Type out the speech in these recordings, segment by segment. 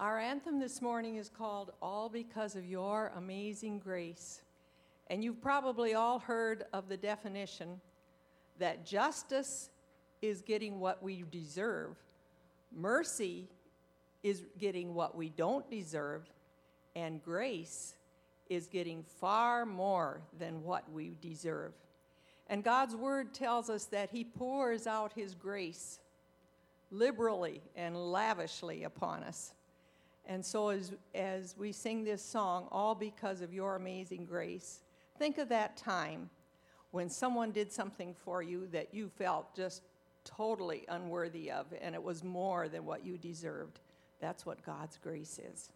Our anthem this morning is called All Because of Your Amazing Grace. And you've probably all heard of the definition that justice is getting what we deserve, mercy is getting what we don't deserve, and grace is getting far more than what we deserve. And God's word tells us that He pours out His grace liberally and lavishly upon us. And so, as, as we sing this song, all because of your amazing grace, think of that time when someone did something for you that you felt just totally unworthy of, and it was more than what you deserved. That's what God's grace is.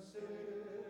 say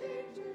changes.